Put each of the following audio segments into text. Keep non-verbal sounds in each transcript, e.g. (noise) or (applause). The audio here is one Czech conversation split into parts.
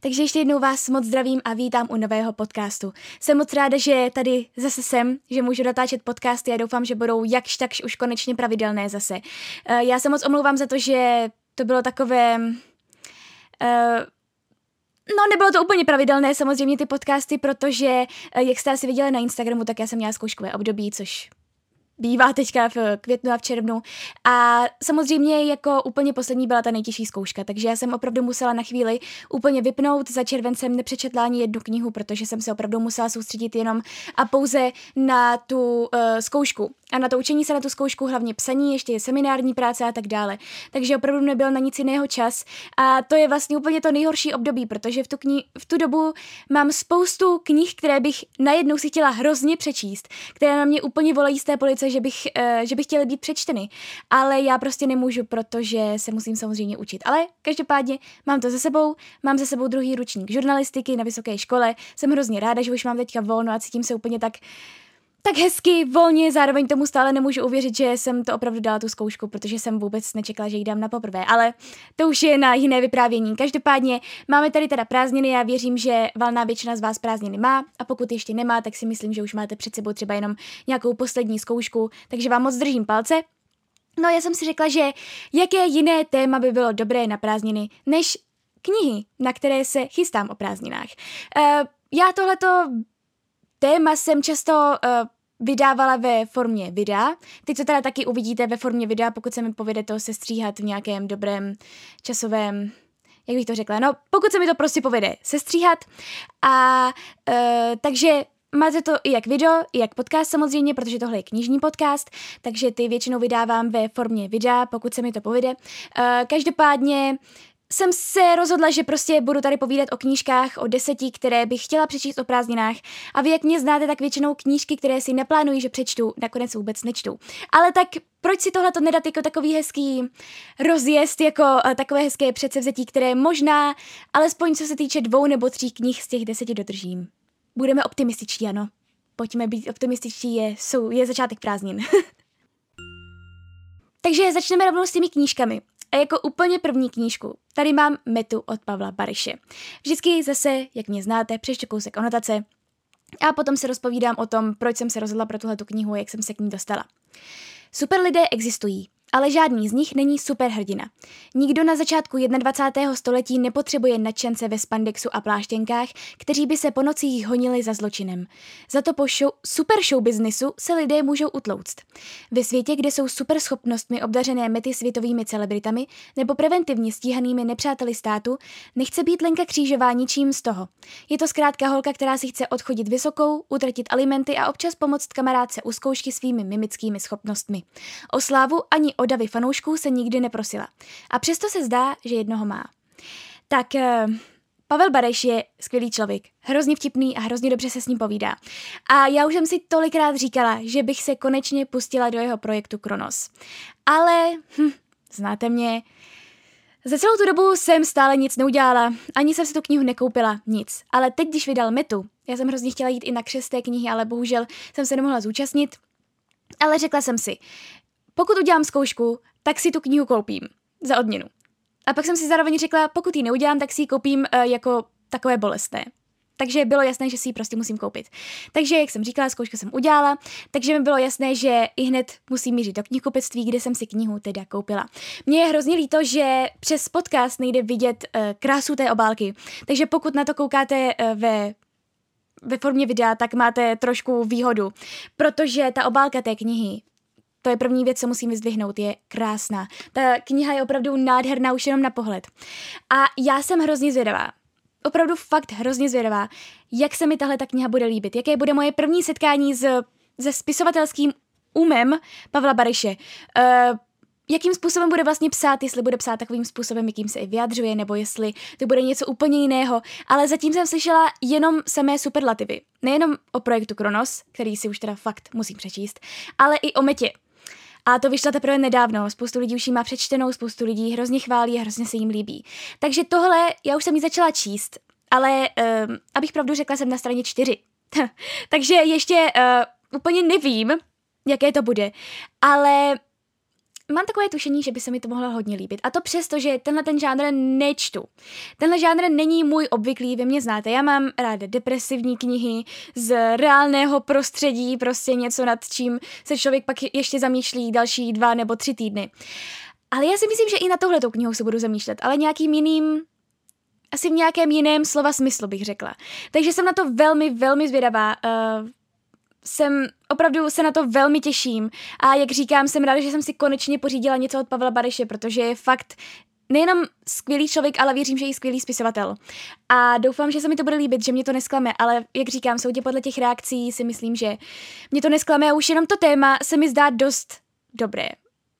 Takže ještě jednou vás moc zdravím a vítám u nového podcastu. Jsem moc ráda, že tady zase jsem, že můžu natáčet podcasty a doufám, že budou jakž takž už konečně pravidelné zase. Eh, já se moc omlouvám za to, že to bylo takové... Uh, No, nebylo to úplně pravidelné, samozřejmě ty podcasty, protože, eh, jak jste asi viděli na Instagramu, tak já jsem měla zkouškové období, což bývá teďka v květnu a v červnu. A samozřejmě jako úplně poslední byla ta nejtěžší zkouška, takže já jsem opravdu musela na chvíli úplně vypnout. Za červen jsem nepřečetla ani jednu knihu, protože jsem se opravdu musela soustředit jenom a pouze na tu uh, zkoušku a na to učení se na tu zkoušku, hlavně psaní, ještě je seminární práce a tak dále. Takže opravdu nebyl na nic jiného čas a to je vlastně úplně to nejhorší období, protože v tu, kni- v tu dobu mám spoustu knih, které bych najednou si chtěla hrozně přečíst, které na mě úplně volají z té police, že bych, uh, že bych chtěla být přečteny, ale já prostě nemůžu, protože se musím samozřejmě učit. Ale každopádně mám to za sebou, mám za sebou druhý ručník žurnalistiky na vysoké škole, jsem hrozně ráda, že už mám teďka volno a cítím se úplně tak tak hezky, volně, zároveň tomu stále nemůžu uvěřit, že jsem to opravdu dala tu zkoušku, protože jsem vůbec nečekala, že ji dám na poprvé, ale to už je na jiné vyprávění. Každopádně máme tady teda prázdniny, já věřím, že valná většina z vás prázdniny má a pokud ještě nemá, tak si myslím, že už máte před sebou třeba jenom nějakou poslední zkoušku, takže vám moc držím palce. No já jsem si řekla, že jaké jiné téma by bylo dobré na prázdniny, než knihy, na které se chystám o prázdninách. Uh, já tohleto téma jsem často uh, vydávala ve formě videa. Teď to teda taky uvidíte ve formě videa, pokud se mi povede to sestříhat v nějakém dobrém časovém jak bych to řekla, no pokud se mi to prostě povede sestříhat a uh, takže Máte to i jak video, i jak podcast samozřejmě, protože tohle je knižní podcast, takže ty většinou vydávám ve formě videa, pokud se mi to povede. Uh, každopádně jsem se rozhodla, že prostě budu tady povídat o knížkách, o deseti, které bych chtěla přečíst o prázdninách. A vy, jak mě znáte, tak většinou knížky, které si neplánuji, že přečtu, nakonec vůbec nečtu. Ale tak proč si tohle to nedat jako takový hezký rozjezd, jako uh, takové hezké předsevzetí, které možná, alespoň co se týče dvou nebo tří knih z těch deseti dodržím. Budeme optimističtí, ano. Pojďme být optimističtí, je, jsou, je začátek prázdnin. (laughs) Takže začneme rovnou s těmi knížkami. A jako úplně první knížku tady mám Metu od Pavla Bariše. Vždycky zase, jak mě znáte, přečtu kousek anotace a potom se rozpovídám o tom, proč jsem se rozhodla pro tuhle knihu a jak jsem se k ní dostala. Super lidé existují, ale žádný z nich není superhrdina. Nikdo na začátku 21. století nepotřebuje nadšence ve spandexu a pláštěnkách, kteří by se po nocích honili za zločinem. Za to po show, super show businessu se lidé můžou utlouct. Ve světě, kde jsou super schopnostmi obdařené mety světovými celebritami nebo preventivně stíhanými nepřáteli státu, nechce být Lenka Křížová ničím z toho. Je to zkrátka holka, která si chce odchodit vysokou, utratit alimenty a občas pomoct kamarádce u zkoušky svými mimickými schopnostmi. O slávu ani davy fanoušků se nikdy neprosila. A přesto se zdá, že jednoho má. Tak uh, Pavel Bareš je skvělý člověk, hrozně vtipný a hrozně dobře se s ním povídá. A já už jsem si tolikrát říkala, že bych se konečně pustila do jeho projektu Kronos. Ale, hm, znáte mě, za celou tu dobu jsem stále nic neudělala, ani jsem si tu knihu nekoupila, nic. Ale teď, když vydal Metu, já jsem hrozně chtěla jít i na křesté knihy, ale bohužel jsem se nemohla zúčastnit. Ale řekla jsem si, pokud udělám zkoušku, tak si tu knihu koupím za odměnu. A pak jsem si zároveň řekla, pokud ji neudělám, tak si ji koupím uh, jako takové bolestné. Takže bylo jasné, že si ji prostě musím koupit. Takže, jak jsem říkala, zkoušku jsem udělala, takže mi bylo jasné, že i hned musím mířit do knihkupectví, kde jsem si knihu teda koupila. Mně je hrozně líto, že přes podcast nejde vidět uh, krásu té obálky, takže pokud na to koukáte uh, ve ve formě videa, tak máte trošku výhodu, protože ta obálka té knihy to je první věc, co musím vyzdvihnout, je krásná. Ta kniha je opravdu nádherná už jenom na pohled. A já jsem hrozně zvědavá, opravdu fakt hrozně zvědavá, jak se mi tahle ta kniha bude líbit, jaké bude moje první setkání s, se spisovatelským umem Pavla Bariše. Uh, jakým způsobem bude vlastně psát, jestli bude psát takovým způsobem, jakým se i vyjadřuje, nebo jestli to bude něco úplně jiného, ale zatím jsem slyšela jenom samé superlativy. Nejenom o projektu Kronos, který si už teda fakt musím přečíst, ale i o Metě. A to vyšlo teprve nedávno. Spoustu lidí už ji má přečtenou, spoustu lidí hrozně chválí a hrozně se jim líbí. Takže tohle, já už jsem ji začala číst, ale um, abych pravdu řekla, jsem na straně čtyři. (laughs) Takže ještě uh, úplně nevím, jaké to bude. Ale mám takové tušení, že by se mi to mohlo hodně líbit. A to přesto, že tenhle ten žánr nečtu. Tenhle žánr není můj obvyklý, vy mě znáte. Já mám ráda depresivní knihy z reálného prostředí, prostě něco nad čím se člověk pak ještě zamýšlí další dva nebo tři týdny. Ale já si myslím, že i na tohletou knihu se budu zamýšlet, ale nějakým jiným asi v nějakém jiném slova smyslu bych řekla. Takže jsem na to velmi, velmi zvědavá. Uh, jsem opravdu se na to velmi těším a jak říkám, jsem ráda, že jsem si konečně pořídila něco od Pavla Bareše, protože je fakt nejenom skvělý člověk, ale věřím, že i skvělý spisovatel. A doufám, že se mi to bude líbit, že mě to nesklame, ale jak říkám, soudě podle těch reakcí si myslím, že mě to nesklame a už jenom to téma se mi zdá dost dobré.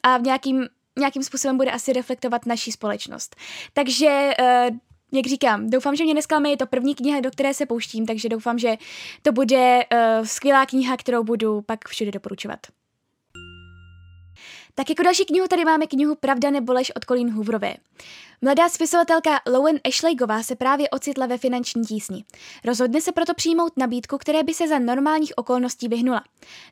A v nějakým, nějakým způsobem bude asi reflektovat naší společnost. Takže uh, jak říkám, doufám, že mě nesklame, je to první kniha, do které se pouštím, takže doufám, že to bude uh, skvělá kniha, kterou budu pak všude doporučovat. Tak jako další knihu tady máme knihu Pravda nebo lež od Colleen Hooverové. Mladá spisovatelka Lowen Ashleygová se právě ocitla ve finanční tísni. Rozhodne se proto přijmout nabídku, které by se za normálních okolností vyhnula.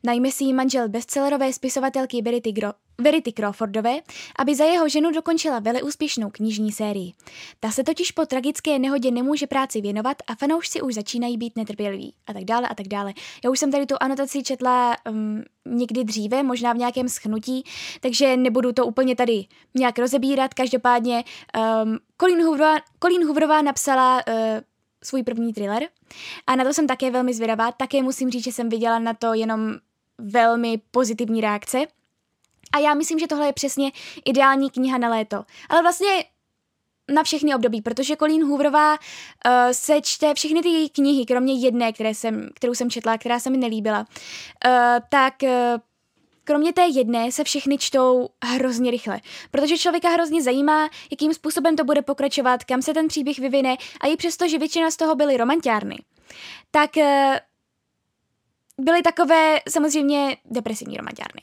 Najme si ji manžel bestsellerové spisovatelky Verity, Gro- Verity Crawfordové, aby za jeho ženu dokončila veleúspěšnou knižní sérii. Ta se totiž po tragické nehodě nemůže práci věnovat a fanoušci už začínají být netrpěliví a tak dále a tak dále. Já už jsem tady tu anotaci četla um, někdy dříve, možná v nějakém schnutí, takže nebudu to úplně tady nějak rozebírat. Každopádně um, Colleen, Hooverová, Colleen Hooverová napsala uh, svůj první thriller a na to jsem také velmi zvědavá. Také musím říct, že jsem viděla na to jenom velmi pozitivní reakce. A já myslím, že tohle je přesně ideální kniha na léto. Ale vlastně na všechny období, protože Colleen Hooverová uh, se čte všechny ty její knihy, kromě jedné, které jsem, kterou jsem četla, která se mi nelíbila, uh, tak uh, kromě té jedné se všechny čtou hrozně rychle, protože člověka hrozně zajímá, jakým způsobem to bude pokračovat, kam se ten příběh vyvine a i přesto, že většina z toho byly romantiárny, tak uh, byly takové samozřejmě depresivní romantiárny.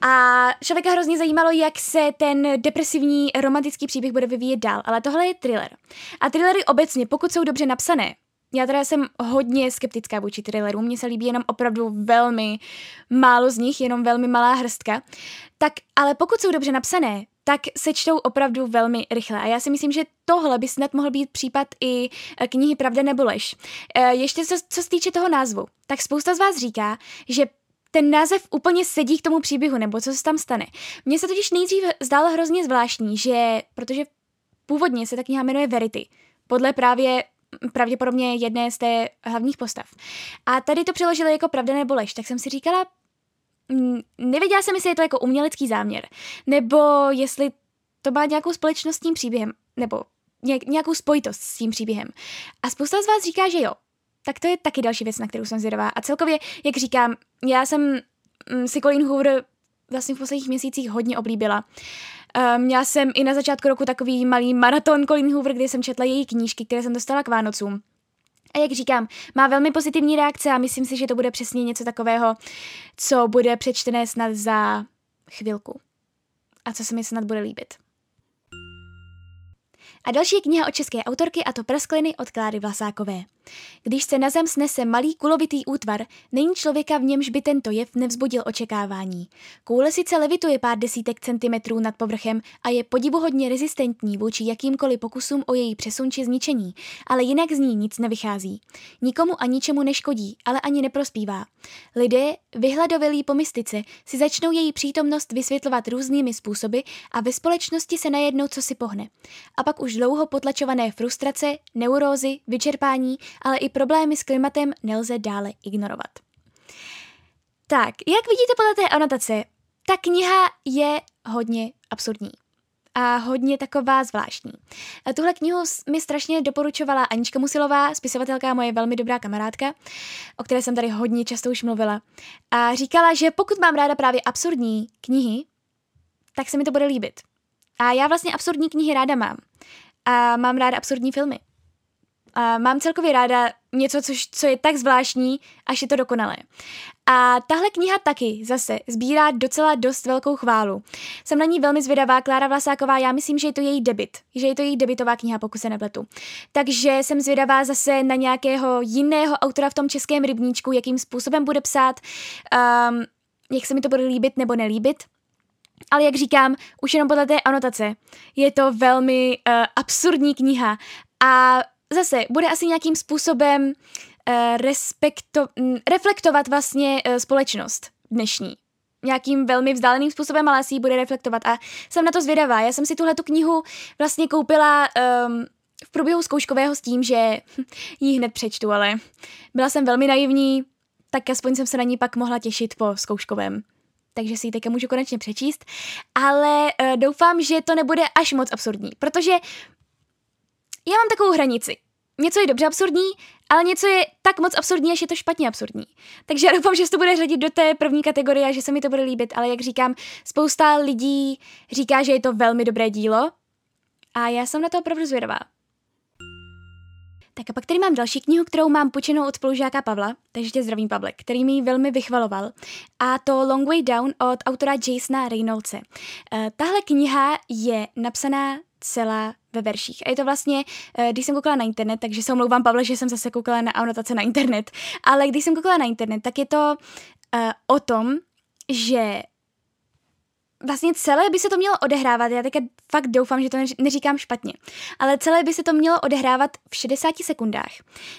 A člověka hrozně zajímalo, jak se ten depresivní romantický příběh bude vyvíjet dál, ale tohle je thriller. A thrillery obecně, pokud jsou dobře napsané, já teda jsem hodně skeptická vůči thrillerům, mně se líbí jenom opravdu velmi málo z nich, jenom velmi malá hrstka. Tak, ale pokud jsou dobře napsané, tak se čtou opravdu velmi rychle. A já si myslím, že tohle by snad mohl být případ i eh, knihy Pravda nebo lež. E, ještě co, co se týče toho názvu, tak spousta z vás říká, že ten název úplně sedí k tomu příběhu, nebo co se tam stane. Mně se totiž nejdřív zdálo hrozně zvláštní, že, protože původně se ta kniha jmenuje Verity, podle právě pravděpodobně jedné z té hlavních postav. A tady to přeložili jako pravda nebo lež, tak jsem si říkala, mm, nevěděla jsem, jestli je to jako umělecký záměr, nebo jestli to má nějakou společnost s tím příběhem, nebo nějakou spojitost s tím příběhem. A spousta z vás říká, že jo, tak to je taky další věc, na kterou jsem zvědavá. A celkově, jak říkám, já jsem mm, si Colleen Hoover vlastně v posledních měsících hodně oblíbila. Uh, měla jsem i na začátku roku takový malý maraton Colleen Hoover, kde jsem četla její knížky, které jsem dostala k Vánocům. A jak říkám, má velmi pozitivní reakce a myslím si, že to bude přesně něco takového, co bude přečtené snad za chvilku. A co se mi snad bude líbit. A další kniha od české autorky a to Praskliny od Kláry Vlasákové. Když se na zem snese malý kulovitý útvar, není člověka v němž by tento jev nevzbudil očekávání. Koule sice levituje pár desítek centimetrů nad povrchem a je podivuhodně rezistentní vůči jakýmkoliv pokusům o její přesun či zničení, ale jinak z ní nic nevychází. Nikomu a ničemu neškodí, ale ani neprospívá. Lidé, vyhladovělí po mystice, si začnou její přítomnost vysvětlovat různými způsoby a ve společnosti se najednou co si pohne. A pak už dlouho potlačované frustrace, neurózy, vyčerpání ale i problémy s klimatem nelze dále ignorovat. Tak, jak vidíte podle té anotace, ta kniha je hodně absurdní a hodně taková zvláštní. Tuhle knihu mi strašně doporučovala Anička Musilová, spisovatelka, moje velmi dobrá kamarádka, o které jsem tady hodně často už mluvila. A říkala, že pokud mám ráda právě absurdní knihy, tak se mi to bude líbit. A já vlastně absurdní knihy ráda mám. A mám ráda absurdní filmy. A mám celkově ráda něco, což, co je tak zvláštní, až je to dokonalé. A tahle kniha taky zase sbírá docela dost velkou chválu. Jsem na ní velmi zvědavá, Klára Vlasáková, já myslím, že je to její debit, že je to její debitová kniha, pokud se nepletu. Takže jsem zvědavá zase na nějakého jiného autora v tom českém rybníčku, jakým způsobem bude psát, um, jak se mi to bude líbit nebo nelíbit. Ale jak říkám, už jenom podle té anotace je to velmi uh, absurdní kniha a zase bude asi nějakým způsobem uh, respekto, reflektovat vlastně uh, společnost dnešní. Nějakým velmi vzdáleným způsobem, ale asi ji bude reflektovat. A jsem na to zvědavá. Já jsem si tuhle tu knihu vlastně koupila um, v průběhu zkouškového s tím, že (laughs) ji hned přečtu, ale byla jsem velmi naivní, tak aspoň jsem se na ní pak mohla těšit po zkouškovém takže si ji teďka můžu konečně přečíst, ale uh, doufám, že to nebude až moc absurdní, protože já mám takovou hranici. Něco je dobře absurdní, ale něco je tak moc absurdní, až je to špatně absurdní. Takže já doufám, že se to bude řadit do té první kategorie a že se mi to bude líbit, ale jak říkám, spousta lidí říká, že je to velmi dobré dílo a já jsem na to opravdu zvědavá. Tak a pak tady mám další knihu, kterou mám počenou od spolužáka Pavla, takže tě zdravím Pavle, který mi velmi vychvaloval. A to Long Way Down od autora Jasona Reynoldse. Uh, tahle kniha je napsaná celá ve verších. A je to vlastně, uh, když jsem koukala na internet, takže se omlouvám Pavle, že jsem zase koukala na anotace na internet, ale když jsem koukala na internet, tak je to uh, o tom, že vlastně celé by se to mělo odehrávat, já teďka fakt doufám, že to neříkám špatně, ale celé by se to mělo odehrávat v 60 sekundách.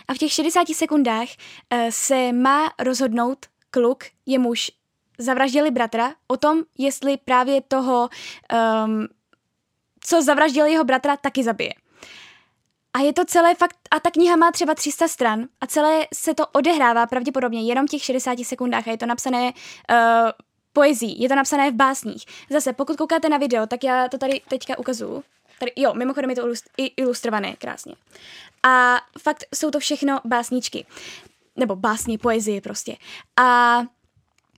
A v těch 60 sekundách uh, se má rozhodnout kluk, jemuž zavraždili bratra, o tom, jestli právě toho, um, co zavraždil jeho bratra, taky zabije. A je to celé fakt, a ta kniha má třeba 300 stran a celé se to odehrává pravděpodobně jenom v těch 60 sekundách a je to napsané uh, poezí, je to napsané v básních. Zase, pokud koukáte na video, tak já to tady teďka ukazuju. Tady, jo, mimochodem je to ilustrované krásně. A fakt jsou to všechno básničky. Nebo básně, poezie prostě. A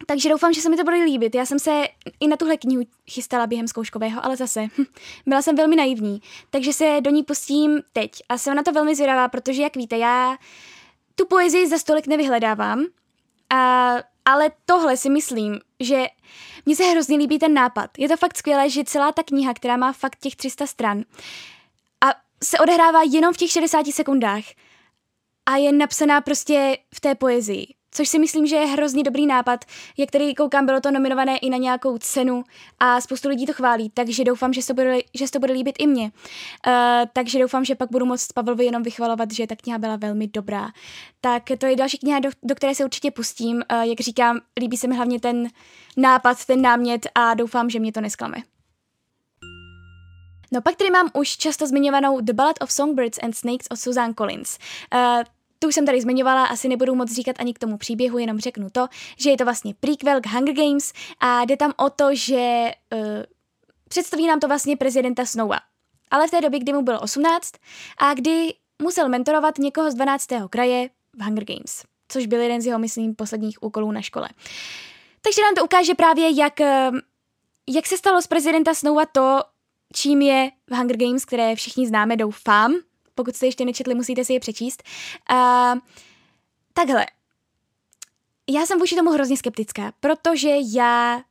takže doufám, že se mi to bude líbit. Já jsem se i na tuhle knihu chystala během zkouškového, ale zase hm, byla jsem velmi naivní, takže se do ní pustím teď. A jsem na to velmi zvědavá, protože, jak víte, já tu poezii za stolik nevyhledávám, a ale tohle si myslím, že mně se hrozně líbí ten nápad. Je to fakt skvělé, že celá ta kniha, která má fakt těch 300 stran a se odehrává jenom v těch 60 sekundách a je napsaná prostě v té poezii což si myslím, že je hrozně dobrý nápad. Jak tady koukám, bylo to nominované i na nějakou cenu a spoustu lidí to chválí, takže doufám, že se to bude, že se to bude líbit i mně. Uh, takže doufám, že pak budu moct Pavlovi jenom vychvalovat, že ta kniha byla velmi dobrá. Tak to je další kniha, do, do které se určitě pustím. Uh, jak říkám, líbí se mi hlavně ten nápad, ten námět a doufám, že mě to nesklame. No pak tady mám už často zmiňovanou The Ballad of Songbirds and Snakes od Suzanne Collins. Uh, tu už jsem tady zmiňovala, asi nebudu moc říkat ani k tomu příběhu, jenom řeknu to, že je to vlastně prequel k Hunger Games a jde tam o to, že uh, představí nám to vlastně prezidenta Snowa. Ale v té době, kdy mu bylo 18 a kdy musel mentorovat někoho z 12. kraje v Hunger Games, což byl jeden z jeho, myslím, posledních úkolů na škole. Takže nám to ukáže právě, jak, eh, jak se stalo z prezidenta Snowa to, čím je v Hunger Games, které všichni známe, doufám, pokud jste ještě nečetli, musíte si je přečíst. Uh, takhle. Já jsem vůči tomu hrozně skeptická, protože já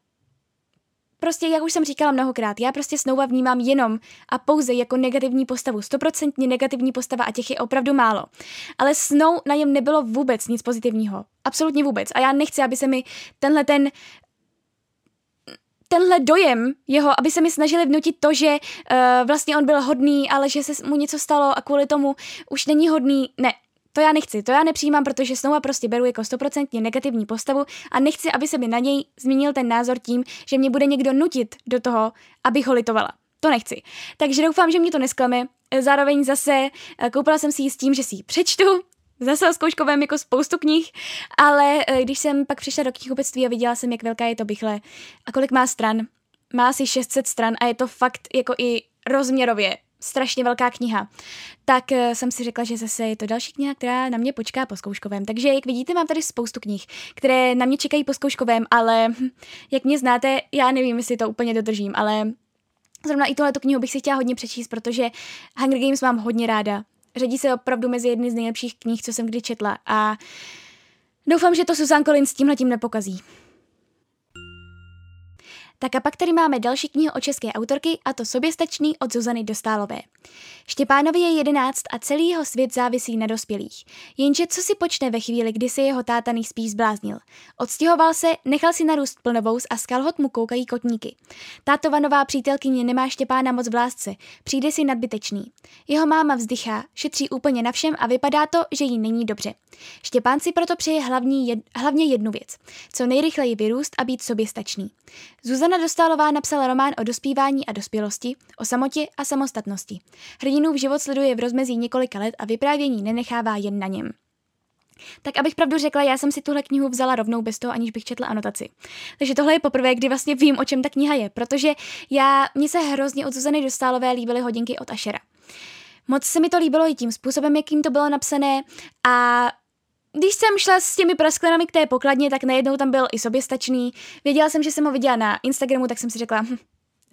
prostě, jak už jsem říkala mnohokrát, já prostě Snowva vnímám jenom a pouze jako negativní postavu, stoprocentně negativní postava a těch je opravdu málo. Ale Snow na něm nebylo vůbec nic pozitivního. Absolutně vůbec. A já nechci, aby se mi tenhle ten tenhle dojem jeho, aby se mi snažili vnutit to, že uh, vlastně on byl hodný, ale že se mu něco stalo a kvůli tomu už není hodný. Ne, to já nechci, to já nepřijímám, protože Snowa prostě beru jako stoprocentně negativní postavu a nechci, aby se mi na něj změnil ten názor tím, že mě bude někdo nutit do toho, abych ho litovala. To nechci. Takže doufám, že mě to nesklame. Zároveň zase eh, koupila jsem si ji s tím, že si ji přečtu, zase o zkouškovém jako spoustu knih, ale eh, když jsem pak přišla do knihkupectví a viděla jsem, jak velká je to bychle a kolik má stran, má asi 600 stran a je to fakt jako i rozměrově strašně velká kniha, tak uh, jsem si řekla, že zase je to další kniha, která na mě počká po zkouškovém. Takže, jak vidíte, mám tady spoustu knih, které na mě čekají po zkouškovém, ale (laughs) jak mě znáte, já nevím, jestli to úplně dodržím, ale zrovna i tohleto knihu bych si chtěla hodně přečíst, protože Hunger Games mám hodně ráda řadí se opravdu mezi jedny z nejlepších knih, co jsem kdy četla a doufám, že to Susan Collins tímhletím nepokazí. Tak a pak tady máme další knihu o české autorky a to Soběstačný od Zuzany Dostálové. Štěpánovi je jedenáct a celý jeho svět závisí na dospělých. Jenže co si počne ve chvíli, kdy se jeho táta nejspíš zbláznil? Odstěhoval se, nechal si narůst plnovous a z kalhot mu koukají kotníky. Tátova nová přítelkyně nemá Štěpána moc v lásce, přijde si nadbytečný. Jeho máma vzdychá, šetří úplně na všem a vypadá to, že jí není dobře. Štěpán si proto přeje hlavní jed, hlavně jednu věc, co nejrychleji vyrůst a být soběstačný. Zuzana Dostálová napsala román o dospívání a dospělosti, o samotě a samostatnosti. Hrdinův život sleduje v rozmezí několika let a vyprávění nenechává jen na něm. Tak abych pravdu řekla, já jsem si tuhle knihu vzala rovnou bez toho, aniž bych četla anotaci. Takže tohle je poprvé, kdy vlastně vím, o čem ta kniha je, protože já, mně se hrozně od Zuzany Dostálové líbily hodinky od Ashera. Moc se mi to líbilo i tím způsobem, jakým to bylo napsané a když jsem šla s těmi prasklenami k té pokladně, tak najednou tam byl i soběstačný. Věděla jsem, že jsem ho viděla na Instagramu, tak jsem si řekla, hm,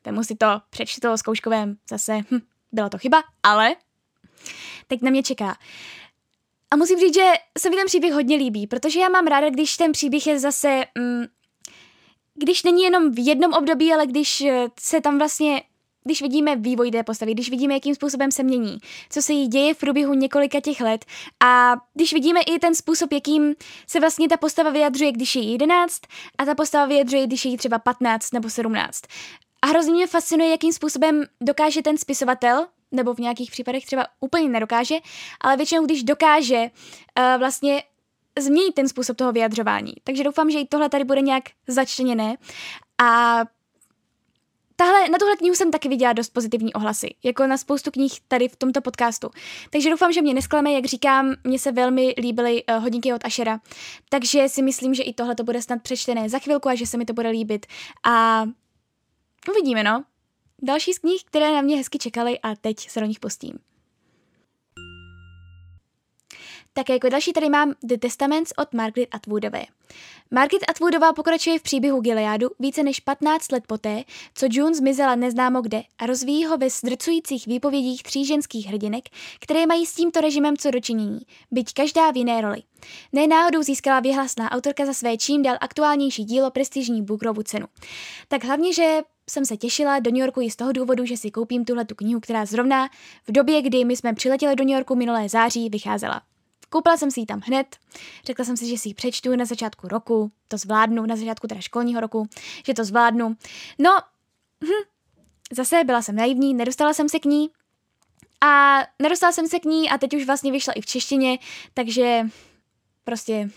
vemu si to, přečti to zkouškovém, zase, hm, byla to chyba, ale teď na mě čeká. A musím říct, že se mi ten příběh hodně líbí, protože já mám ráda, když ten příběh je zase, mm, když není jenom v jednom období, ale když eh, se tam vlastně když vidíme vývoj té postavy, když vidíme, jakým způsobem se mění, co se jí děje v průběhu několika těch let a když vidíme i ten způsob, jakým se vlastně ta postava vyjadřuje, když je jí 11 a ta postava vyjadřuje, když je jí třeba 15 nebo 17. A hrozně mě fascinuje, jakým způsobem dokáže ten spisovatel, nebo v nějakých případech třeba úplně nedokáže, ale většinou, když dokáže uh, vlastně změnit ten způsob toho vyjadřování. Takže doufám, že i tohle tady bude nějak začleněné a Tahle, na tuhle knihu jsem taky viděla dost pozitivní ohlasy, jako na spoustu knih tady v tomto podcastu. Takže doufám, že mě nesklame, jak říkám, mně se velmi líbily uh, hodinky od Ashera, takže si myslím, že i tohle to bude snad přečtené za chvilku a že se mi to bude líbit. A uvidíme, no. Další z knih, které na mě hezky čekaly a teď se do nich pustím. Tak jako další tady mám The Testaments od Margaret Atwoodové. Margaret Atwoodová pokračuje v příběhu Gileadu více než 15 let poté, co June zmizela neznámo kde a rozvíjí ho ve zdrcujících výpovědích tří ženských hrdinek, které mají s tímto režimem co dočinění, byť každá v jiné roli. Nenáhodou získala věhlasná autorka za své čím dál aktuálnější dílo prestižní Bookerovu cenu. Tak hlavně, že jsem se těšila do New Yorku i z toho důvodu, že si koupím tuhle tu knihu, která zrovna v době, kdy my jsme přiletěli do New Yorku minulé září, vycházela. Koupila jsem si ji tam hned, řekla jsem si, že si ji přečtu na začátku roku, to zvládnu, na začátku teda školního roku, že to zvládnu. No, hm, zase byla jsem naivní, nedostala jsem se k ní a nedostala jsem se k ní a teď už vlastně vyšla i v češtině, takže prostě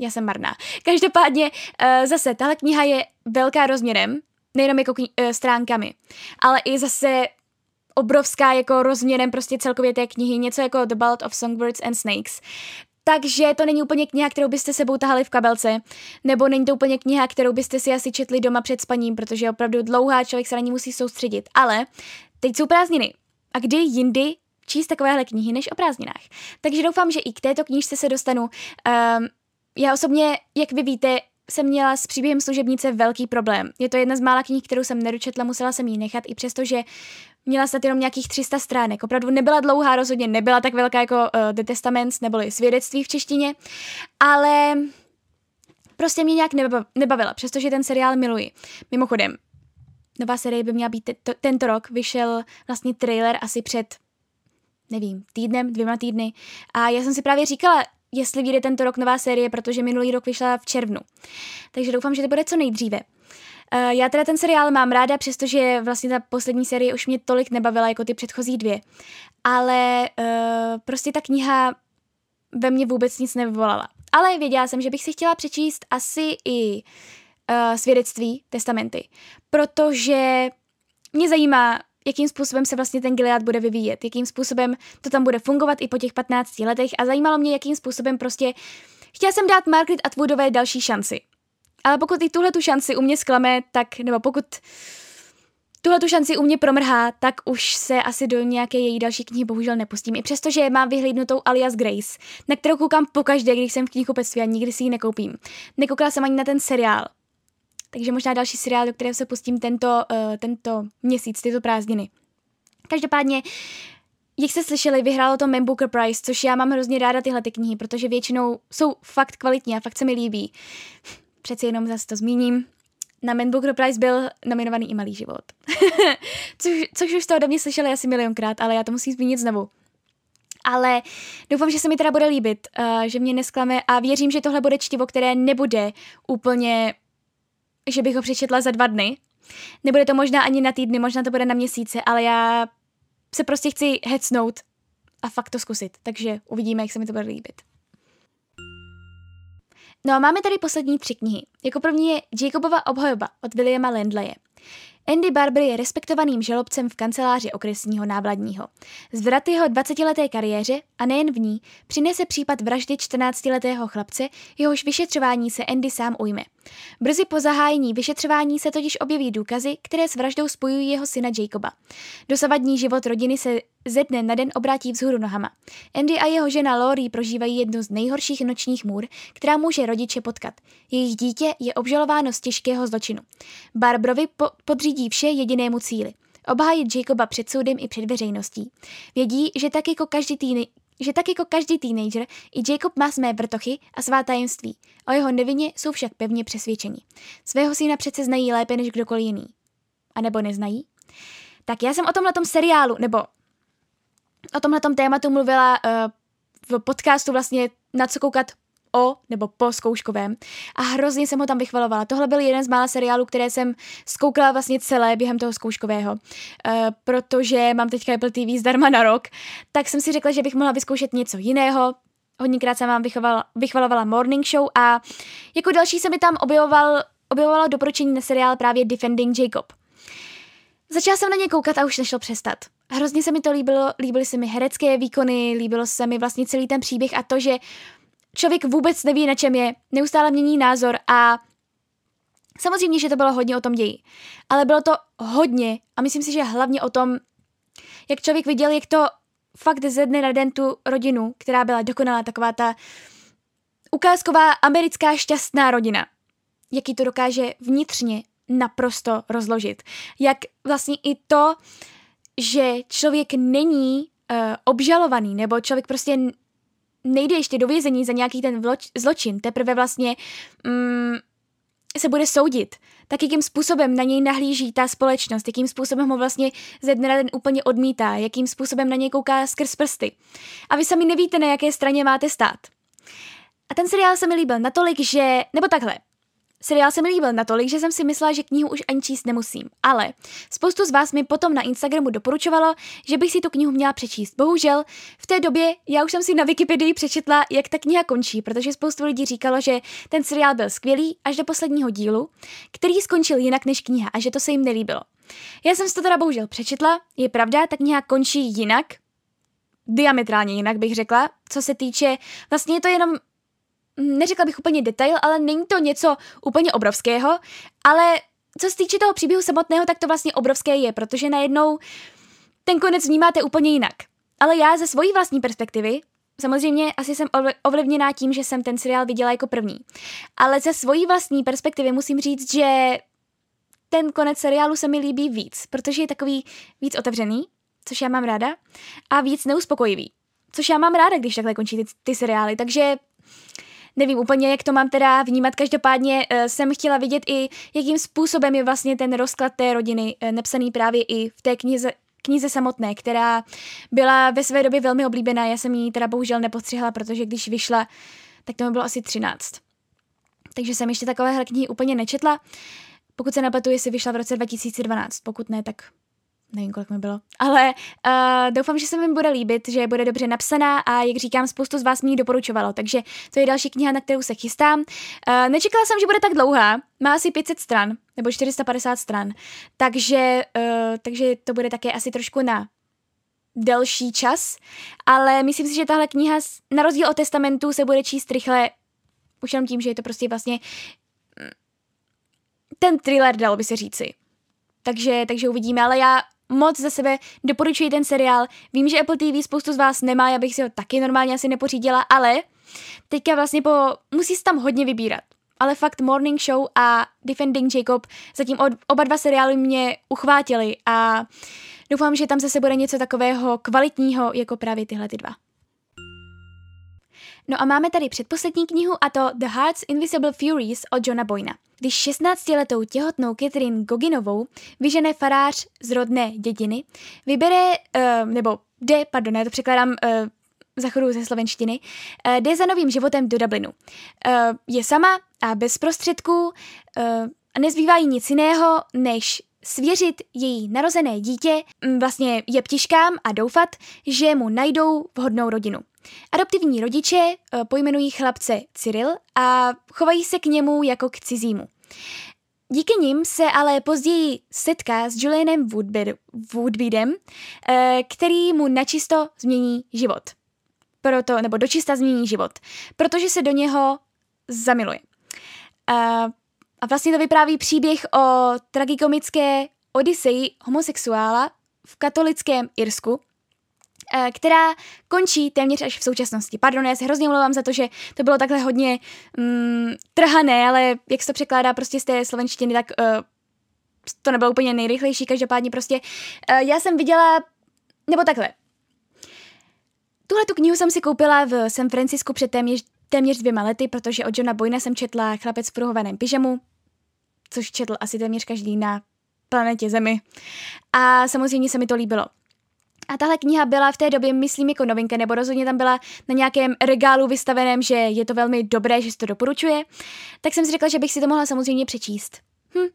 já jsem marná. Každopádně uh, zase tahle kniha je velká rozměrem, nejenom jako kni- uh, stránkami, ale i zase obrovská jako rozměrem prostě celkově té knihy, něco jako The Ballad of Songbirds and Snakes. Takže to není úplně kniha, kterou byste sebou tahali v kabelce, nebo není to úplně kniha, kterou byste si asi četli doma před spaním, protože je opravdu dlouhá, člověk se na ní musí soustředit. Ale teď jsou prázdniny. A kdy jindy číst takovéhle knihy než o prázdninách. Takže doufám, že i k této knížce se dostanu. Um, já osobně, jak vy víte, jsem měla s příběhem služebnice velký problém. Je to jedna z mála knih, kterou jsem nedočetla, musela jsem ji nechat, i přesto, že měla snad jenom nějakých 300 stránek. Opravdu nebyla dlouhá, rozhodně nebyla tak velká jako uh, The Testaments neboli svědectví v češtině, ale prostě mě nějak nebavila, přestože ten seriál miluji. Mimochodem, nová série by měla být te- tento rok, vyšel vlastně trailer asi před, nevím, týdnem, dvěma týdny a já jsem si právě říkala, jestli vyjde tento rok nová série, protože minulý rok vyšla v červnu. Takže doufám, že to bude co nejdříve. Uh, já teda ten seriál mám ráda, přestože vlastně ta poslední série už mě tolik nebavila jako ty předchozí dvě. Ale uh, prostě ta kniha ve mně vůbec nic nevyvolala. Ale věděla jsem, že bych si chtěla přečíst asi i uh, svědectví, testamenty, protože mě zajímá, jakým způsobem se vlastně ten Gilead bude vyvíjet, jakým způsobem to tam bude fungovat i po těch 15 letech a zajímalo mě, jakým způsobem prostě chtěla jsem dát Margaret Atwoodové další šanci. Ale pokud i tuhle tu šanci u mě zklame, tak, nebo pokud tuhle tu šanci u mě promrhá, tak už se asi do nějaké její další knihy bohužel nepustím. I přestože mám vyhlídnutou alias Grace, na kterou koukám pokaždé, když jsem v knihkupectví a nikdy si ji nekoupím. Nekoukala jsem ani na ten seriál. Takže možná další seriál, do kterého se pustím tento, uh, tento měsíc, tyto prázdniny. Každopádně jak jste slyšeli, vyhrálo to Man Booker Prize, což já mám hrozně ráda tyhle ty knihy, protože většinou jsou fakt kvalitní a fakt se mi líbí. Přeci jenom zase to zmíním. Na Man Booker Prize byl nominovaný i Malý život. (laughs) což, což už to ode mě slyšeli asi milionkrát, ale já to musím zmínit znovu. Ale doufám, že se mi teda bude líbit, uh, že mě nesklame a věřím, že tohle bude čtivo, které nebude úplně, že bych ho přečetla za dva dny. Nebude to možná ani na týdny, možná to bude na měsíce, ale já se prostě chci hecnout a fakt to zkusit. Takže uvidíme, jak se mi to bude líbit. No a máme tady poslední tři knihy. Jako první je Jacobova obhajoba od Williama Landleje. Andy Barber je respektovaným žalobcem v kanceláři okresního návladního. Zvrat jeho 20-leté kariéře a nejen v ní přinese případ vraždy 14-letého chlapce, jehož vyšetřování se Andy sám ujme. Brzy po zahájení vyšetřování se totiž objeví důkazy, které s vraždou spojují jeho syna Jacoba. Dosavadní život rodiny se ze dne na den obrátí vzhůru nohama. Andy a jeho žena Lori prožívají jednu z nejhorších nočních můr, která může rodiče potkat. Jejich dítě je obžalováno z těžkého zločinu. Barbrovi po- podřídí vše jedinému cíli obhájit Jacoba před soudem i před veřejností. Vědí, že tak jako každý týny, že tak jako každý teenager, i Jacob má své vrtochy a svá tajemství. O jeho nevině jsou však pevně přesvědčeni. Svého syna přece znají lépe než kdokoliv jiný. A nebo neznají? Tak já jsem o tomhle seriálu, nebo o tomhle tématu mluvila uh, v podcastu vlastně na co koukat o nebo po zkouškovém a hrozně jsem ho tam vychvalovala. Tohle byl jeden z mála seriálů, které jsem zkoukala vlastně celé během toho zkouškového, uh, protože mám teďka Apple TV zdarma na rok, tak jsem si řekla, že bych mohla vyzkoušet něco jiného, hodněkrát jsem vám vychvalovala, vychvalovala Morning Show a jako další se mi tam objevoval, objevovalo doporučení na seriál právě Defending Jacob. Začala jsem na ně koukat a už nešlo přestat. Hrozně se mi to líbilo, líbily se mi herecké výkony, líbilo se mi vlastně celý ten příběh a to, že člověk vůbec neví, na čem je, neustále mění názor a samozřejmě, že to bylo hodně o tom ději, ale bylo to hodně a myslím si, že hlavně o tom, jak člověk viděl, jak to fakt ze dne na den tu rodinu, která byla dokonalá, taková ta ukázková americká šťastná rodina, jaký to dokáže vnitřně naprosto rozložit. Jak vlastně i to, že člověk není uh, obžalovaný, nebo člověk prostě nejde ještě do vězení za nějaký ten vloč, zločin, teprve vlastně mm, se bude soudit, tak jakým způsobem na něj nahlíží ta společnost, jakým způsobem ho vlastně ze dne na den úplně odmítá, jakým způsobem na něj kouká skrz prsty. A vy sami nevíte, na jaké straně máte stát. A ten seriál se mi líbil natolik, že, nebo takhle, Seriál se mi líbil natolik, že jsem si myslela, že knihu už ani číst nemusím. Ale spoustu z vás mi potom na Instagramu doporučovalo, že bych si tu knihu měla přečíst. Bohužel, v té době já už jsem si na Wikipedii přečetla, jak ta kniha končí, protože spoustu lidí říkalo, že ten seriál byl skvělý až do posledního dílu, který skončil jinak než kniha a že to se jim nelíbilo. Já jsem si to teda bohužel přečetla, je pravda, ta kniha končí jinak, diametrálně jinak bych řekla, co se týče, vlastně je to jenom neřekla bych úplně detail, ale není to něco úplně obrovského, ale co se týče toho příběhu samotného, tak to vlastně obrovské je, protože najednou ten konec vnímáte úplně jinak. Ale já ze svojí vlastní perspektivy, samozřejmě asi jsem ovlivněná tím, že jsem ten seriál viděla jako první, ale ze svojí vlastní perspektivy musím říct, že ten konec seriálu se mi líbí víc, protože je takový víc otevřený, což já mám ráda, a víc neuspokojivý, což já mám ráda, když takhle končí ty, ty seriály, takže nevím úplně, jak to mám teda vnímat. Každopádně uh, jsem chtěla vidět i, jakým způsobem je vlastně ten rozklad té rodiny uh, nepsaný právě i v té knize, knize samotné, která byla ve své době velmi oblíbená. Já jsem ji teda bohužel nepostřihla, protože když vyšla, tak to mi bylo asi 13. Takže jsem ještě takovéhle knihy úplně nečetla. Pokud se nepletu, jestli vyšla v roce 2012. Pokud ne, tak nevím, kolik mi bylo, ale uh, doufám, že se mi bude líbit, že bude dobře napsaná a jak říkám, spoustu z vás mi ji doporučovalo, takže to je další kniha, na kterou se chystám. Uh, nečekala jsem, že bude tak dlouhá, má asi 500 stran, nebo 450 stran, takže, uh, takže to bude také asi trošku na delší čas, ale myslím si, že tahle kniha na rozdíl od testamentu se bude číst rychle, už jenom tím, že je to prostě vlastně mm, ten thriller, dalo by se říci. Takže, takže uvidíme, ale já moc za sebe doporučuji ten seriál. Vím, že Apple TV spoustu z vás nemá, já bych si ho taky normálně asi nepořídila, ale teďka vlastně po, musí se tam hodně vybírat. Ale fakt Morning Show a Defending Jacob, zatím oba dva seriály mě uchvátily a Doufám, že tam zase bude něco takového kvalitního, jako právě tyhle ty dva. No a máme tady předposlední knihu a to The Heart's Invisible Furies od Johna Boyna. Když 16-letou těhotnou Catherine Goginovou vyžene farář z rodné dědiny, vybere, uh, nebo jde, pardon, já to překládám uh, za chodu ze slovenštiny, uh, jde za novým životem do Dublinu. Uh, je sama a bez prostředků uh, a nezbývá jí nic jiného, než svěřit její narozené dítě vlastně jeptiškám a doufat, že mu najdou vhodnou rodinu. Adoptivní rodiče eh, pojmenují chlapce Cyril a chovají se k němu jako k cizímu. Díky nim se ale později setká s Julianem Woodbeadem, eh, který mu načisto změní život. Proto, nebo dočista změní život, protože se do něho zamiluje. A, a vlastně to vypráví příběh o tragikomické odiseji homosexuála v katolickém Irsku, která končí téměř až v současnosti. Pardon, já se hrozně mluvám za to, že to bylo takhle hodně mm, trhané, ale jak se to překládá prostě z té slovenštiny, tak uh, to nebylo úplně nejrychlejší, každopádně prostě uh, já jsem viděla, nebo takhle. Tuhle tu knihu jsem si koupila v San Francisku před téměř, téměř dvěma lety, protože od Johna Boyna jsem četla Chlapec v pruhovaném pyžamu, což četl asi téměř každý na planetě Zemi. A samozřejmě se mi to líbilo. A tahle kniha byla v té době, myslím, jako novinka, nebo rozhodně tam byla na nějakém regálu vystaveném, že je to velmi dobré, že se to doporučuje, tak jsem si řekla, že bych si to mohla samozřejmě přečíst. Hm.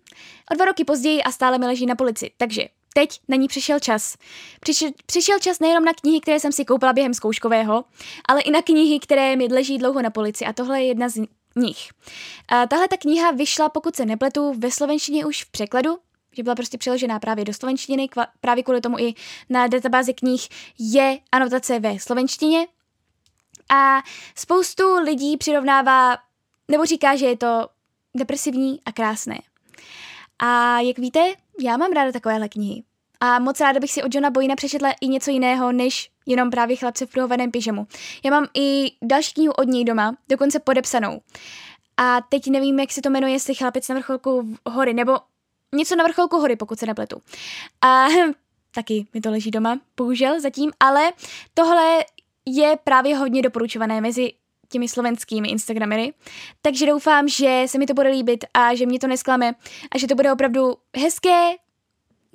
O dva roky později a stále mi leží na polici, takže teď na ní přišel čas. Přišel, přišel čas nejenom na knihy, které jsem si koupila během zkouškového, ale i na knihy, které mi leží dlouho na polici a tohle je jedna z nich. A tahle ta kniha vyšla, pokud se nepletu, ve slovenštině už v překladu, že byla prostě přeložená právě do slovenštiny, kva, právě kvůli tomu i na databázi knih je anotace ve slovenštině. A spoustu lidí přirovnává, nebo říká, že je to depresivní a krásné. A jak víte, já mám ráda takovéhle knihy. A moc ráda bych si od Johna Boyna přečetla i něco jiného, než jenom právě chlapce v pruhovaném pyžamu. Já mám i další knihu od něj doma, dokonce podepsanou. A teď nevím, jak se to jmenuje, jestli chlapec na vrcholku hory, nebo něco na vrcholku hory, pokud se nepletu. A taky mi to leží doma, bohužel zatím, ale tohle je právě hodně doporučované mezi těmi slovenskými Instagramery, takže doufám, že se mi to bude líbit a že mě to nesklame a že to bude opravdu hezké,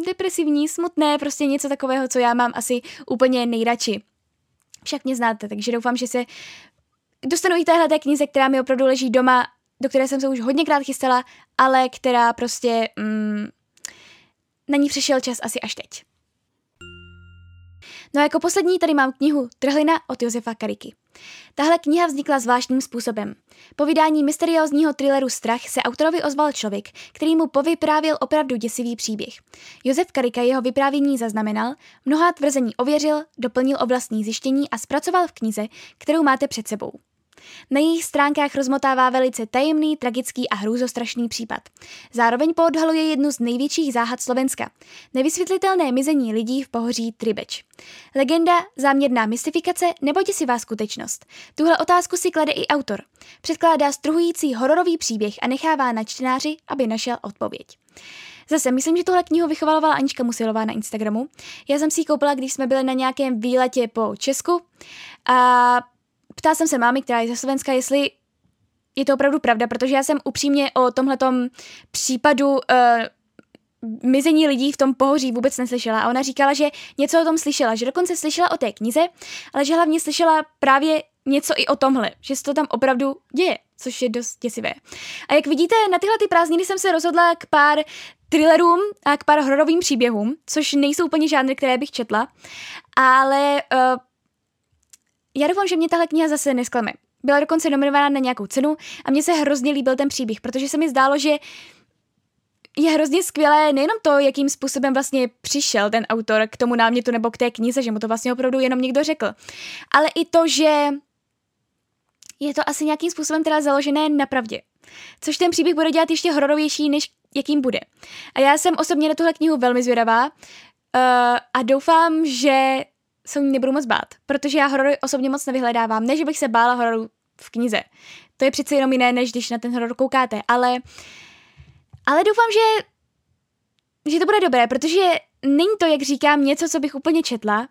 depresivní, smutné, prostě něco takového, co já mám asi úplně nejradši. Však mě znáte, takže doufám, že se dostanu i téhle knize, která mi opravdu leží doma do které jsem se už hodněkrát chystala, ale která prostě mm, na ní přišel čas asi až teď. No a jako poslední tady mám knihu Trhlina od Josefa Kariky. Tahle kniha vznikla zvláštním způsobem. Po vydání mysteriózního thrilleru Strach se autorovi ozval člověk, který mu povyprávěl opravdu děsivý příběh. Josef Karika jeho vyprávění zaznamenal, mnohá tvrzení ověřil, doplnil oblastní zjištění a zpracoval v knize, kterou máte před sebou. Na jejich stránkách rozmotává velice tajemný, tragický a hrůzostrašný případ. Zároveň poodhaluje jednu z největších záhad Slovenska. Nevysvětlitelné mizení lidí v pohoří Tribeč. Legenda, záměrná mystifikace nebo děsivá skutečnost? Tuhle otázku si klade i autor. Předkládá struhující hororový příběh a nechává na čtenáři, aby našel odpověď. Zase, myslím, že tohle knihu vychovalovala Anička Musilová na Instagramu. Já jsem si ji koupila, když jsme byli na nějakém výletě po Česku a ptala jsem se mámy, která je ze Slovenska, jestli je to opravdu pravda, protože já jsem upřímně o tomhletom případu uh, mizení lidí v tom pohoří vůbec neslyšela. A ona říkala, že něco o tom slyšela, že dokonce slyšela o té knize, ale že hlavně slyšela právě něco i o tomhle, že se to tam opravdu děje, což je dost děsivé. A jak vidíte, na tyhle ty prázdniny jsem se rozhodla k pár thrillerům a k pár hororovým příběhům, což nejsou úplně žádné, které bych četla, ale uh, já doufám, že mě tahle kniha zase nesklame. Byla dokonce nominovaná na nějakou cenu a mně se hrozně líbil ten příběh, protože se mi zdálo, že je hrozně skvělé nejenom to, jakým způsobem vlastně přišel ten autor k tomu námětu nebo k té knize, že mu to vlastně opravdu jenom někdo řekl, ale i to, že je to asi nějakým způsobem teda založené na pravdě. Což ten příběh bude dělat ještě hororovější, než jakým bude. A já jsem osobně na tuhle knihu velmi zvědavá uh, a doufám, že se nebudu moc bát, protože já horory osobně moc nevyhledávám. Ne, že bych se bála hororu v knize. To je přece jenom jiné, než když na ten horor koukáte, ale, ale doufám, že, že to bude dobré, protože není to, jak říkám, něco, co bych úplně četla,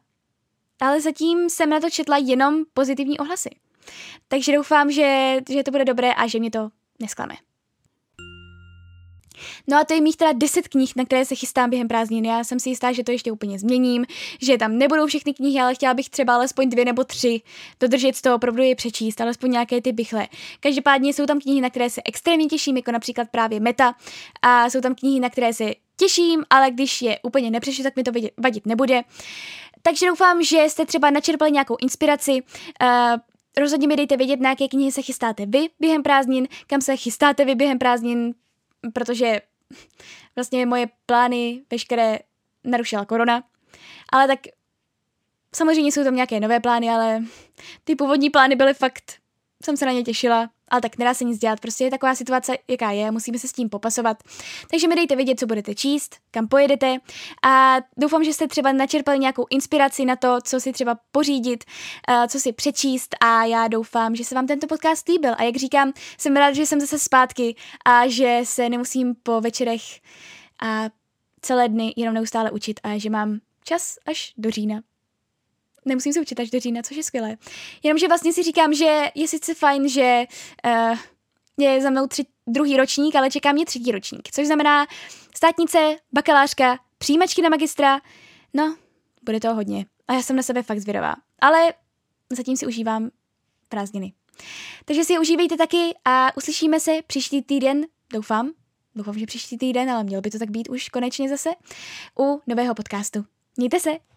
ale zatím jsem na to četla jenom pozitivní ohlasy. Takže doufám, že, že to bude dobré a že mě to nesklame. No a to je mých teda 10 knih, na které se chystám během prázdnin. Já jsem si jistá, že to ještě úplně změním, že tam nebudou všechny knihy, ale chtěla bych třeba alespoň dvě nebo tři dodržet toho, opravdu je přečíst, alespoň nějaké ty bychle. Každopádně jsou tam knihy, na které se extrémně těším, jako například právě Meta, a jsou tam knihy, na které se těším, ale když je úplně nepřečtu, tak mi to vadit nebude. Takže doufám, že jste třeba načerpali nějakou inspiraci. Uh, rozhodně mi dejte vědět, na jaké knihy se chystáte vy během prázdnin, kam se chystáte vy během prázdnin, protože vlastně moje plány veškeré narušila korona. Ale tak samozřejmě jsou tam nějaké nové plány, ale ty původní plány byly fakt, jsem se na ně těšila ale tak nedá se nic dělat, prostě je taková situace, jaká je, musíme se s tím popasovat. Takže mi dejte vědět, co budete číst, kam pojedete. A doufám, že jste třeba načerpali nějakou inspiraci na to, co si třeba pořídit, co si přečíst. A já doufám, že se vám tento podcast líbil. A jak říkám, jsem rád, že jsem zase zpátky a že se nemusím po večerech a celé dny jenom neustále učit a že mám čas až do října nemusím se učit až do října, což je skvělé. Jenomže vlastně si říkám, že je sice fajn, že uh, je za mnou tři, druhý ročník, ale čeká mě třetí ročník, což znamená státnice, bakalářka, přijímačky na magistra, no, bude toho hodně. A já jsem na sebe fakt zvědavá. Ale zatím si užívám prázdniny. Takže si je užívejte taky a uslyšíme se příští týden, doufám, doufám, že příští týden, ale mělo by to tak být už konečně zase, u nového podcastu. Mějte se!